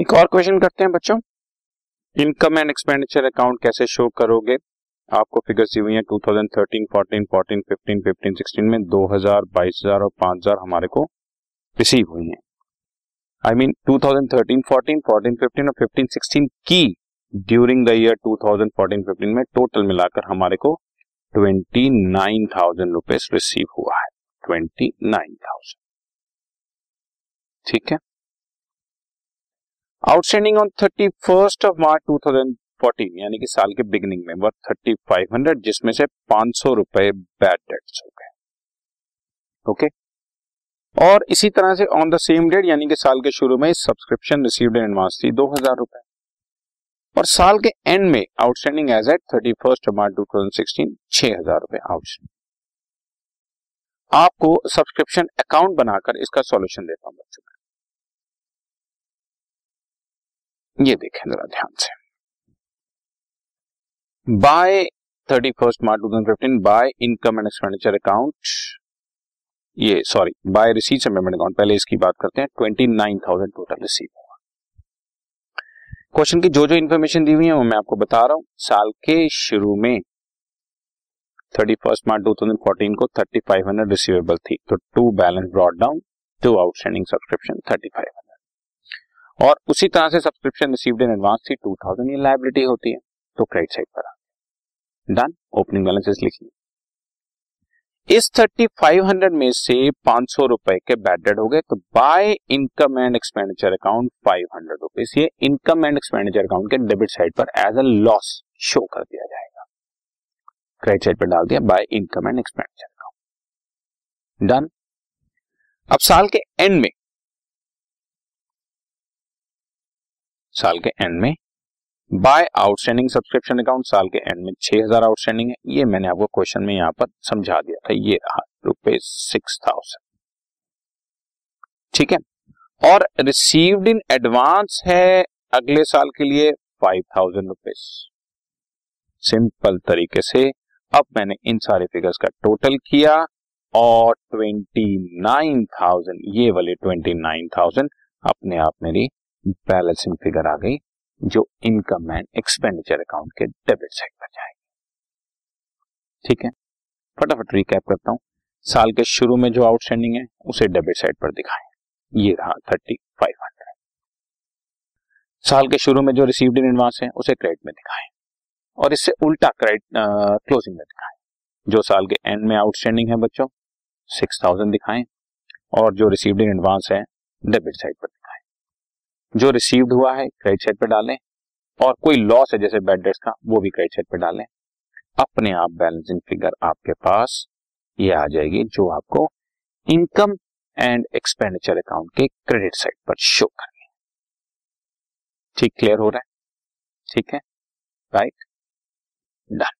एक और क्वेश्चन करते हैं बच्चों। इनकम एंड एक्सपेंडिचर अकाउंट कैसे शो करोगे? आपको फिगर्स दी हुई है 2013, 14, 14, 15, 15, 16 में 2000, 22000 और 5000 हमारे को रिसीव हुई हैं। आई मीन 2013, 14, 14, 15 और 15, 16 की ड्यूरिंग द ईयर 2014, 15 में टोटल मिलाकर हमारे को twenty nine thousand rupees receive हुआ है। ट्वेंटी नाइन थाउज़ेंड ठीक है? Outstanding on thirty first of March two thousand fourteen यानी कि साल के बिगिनिंग में वर्थ थर्टी फाइव हंड्रेड जिसमें से पाँच सौ रुपए बैड डेट्स हो गए। ओके और इसी तरह से ऑन द सेम डेट यानी कि साल के शुरू में सब्सक्रिप्शन रिसीव्ड इन एडवांस थी, दो हज़ार रुपए। और साल के एंड में outstanding as at thirty first March two thousand sixteen छह हज़ार रुपए आउटस्टैंडिंग आपको सब्सक्रिप्शन अकाउंट बनाकर इसका सॉल्यूशन देता हूँ बच्चों। ये देखें जरा ध्यान से। By thirty first March two thousand fifteen by income and expenditure account ये sorry by receipt payment account पहले इसकी बात करते हैं twenty nine thousand total receive हुआ। क्वेश्चन की जो जो इन्फॉर्मेशन दी हुई है, वो मैं आपको बता रहा हूँ, साल के शुरू में thirty first March two thousand fourteen को थर्टी फाइव हंड्रेड रिसीवेबल थी तो to balance brought down to outstanding subscription thirty five और उसी तरह से सब्सक्रिप्शन रिसीव्ड इन एडवांस थी टू थाउज़ेंड ये लाइबिलिटी होती है तो क्रेडिट साइड पर डन ओपनिंग बैलेंसेस लिखिए इस थर्टी फाइव हंड्रेड में से पाँच सौ रुपए के बैड डेड हो गए तो by income and expenditure account five hundred rupees ये इनकम एंड एक्सपेंडिचर अकाउंट के डेबिट साइड पर एज अ लॉस शो कर दिया जाएगा। क्रेडिट साइड पर डाल दिया by income and expenditure account done अब साल के एंड में साल के एंड में। बाय आउटस्टैंडिंग सब्सक्रिप्शन अकाउंट साल के एंड में छह हज़ार आउटस्टैंडिंग है। ये मैंने आपको क्वेश्चन में यहाँ पर समझा दिया था। ये रहा रुपए सिक्स थाउज़ेंड ठीक है? और रिसीव्ड इन एडवांस है अगले साल के लिए फाइव थाउज़ेंड रुपीज़ सिंपल तरीके से अब मैंने इन सारे फिगर्स का टोटल किया और ट्वेंटी नाइन थाउज़ेंड ये वाले ट्वेंटी नाइन थाउज़ेंड अपने आप मेरी बैलेंसिंग फिगर आ गई, जो इनकम एंड एक्सपेंडिचर अकाउंट के डेबिट साइड पर जाएगी। ठीक है? फटाफट रिकैप करता हूँ। साल के शुरू में जो आउटस्टैंडिंग है, उसे डेबिट साइड पर दिखाएँ। ये रहा थर्टी फाइव हंड्रेड साल के शुरू में जो रिसीव्ड इन एडवांस है, उसे क्रेडिट में दिखाएँ। और इससे उल्टा क्रेडिट क्लोजिंग में दिखाएँ। जो साल के एंड में आउटस्टैंडिंग है बच्चों सिक्स थाउज़ेंड दिखाएँ। और जो रिसीव्ड इन एडवांस है डेबिट साइड पर जो रिसीव्ड हुआ है क्रेडिट साइड पे डालें। और कोई लॉस है, जैसे बेड डेट्स का, वो भी क्रेडिट साइड पे डालें। अपने आप बैलेंसिंग फिगर आपके पास ये आ जाएगी, जो आपको इनकम एंड एक्सपेंडिचर अकाउंट के क्रेडिट साइड पर शो करनी है। ठीक क्लियर हो रहा है? ठीक है? Right done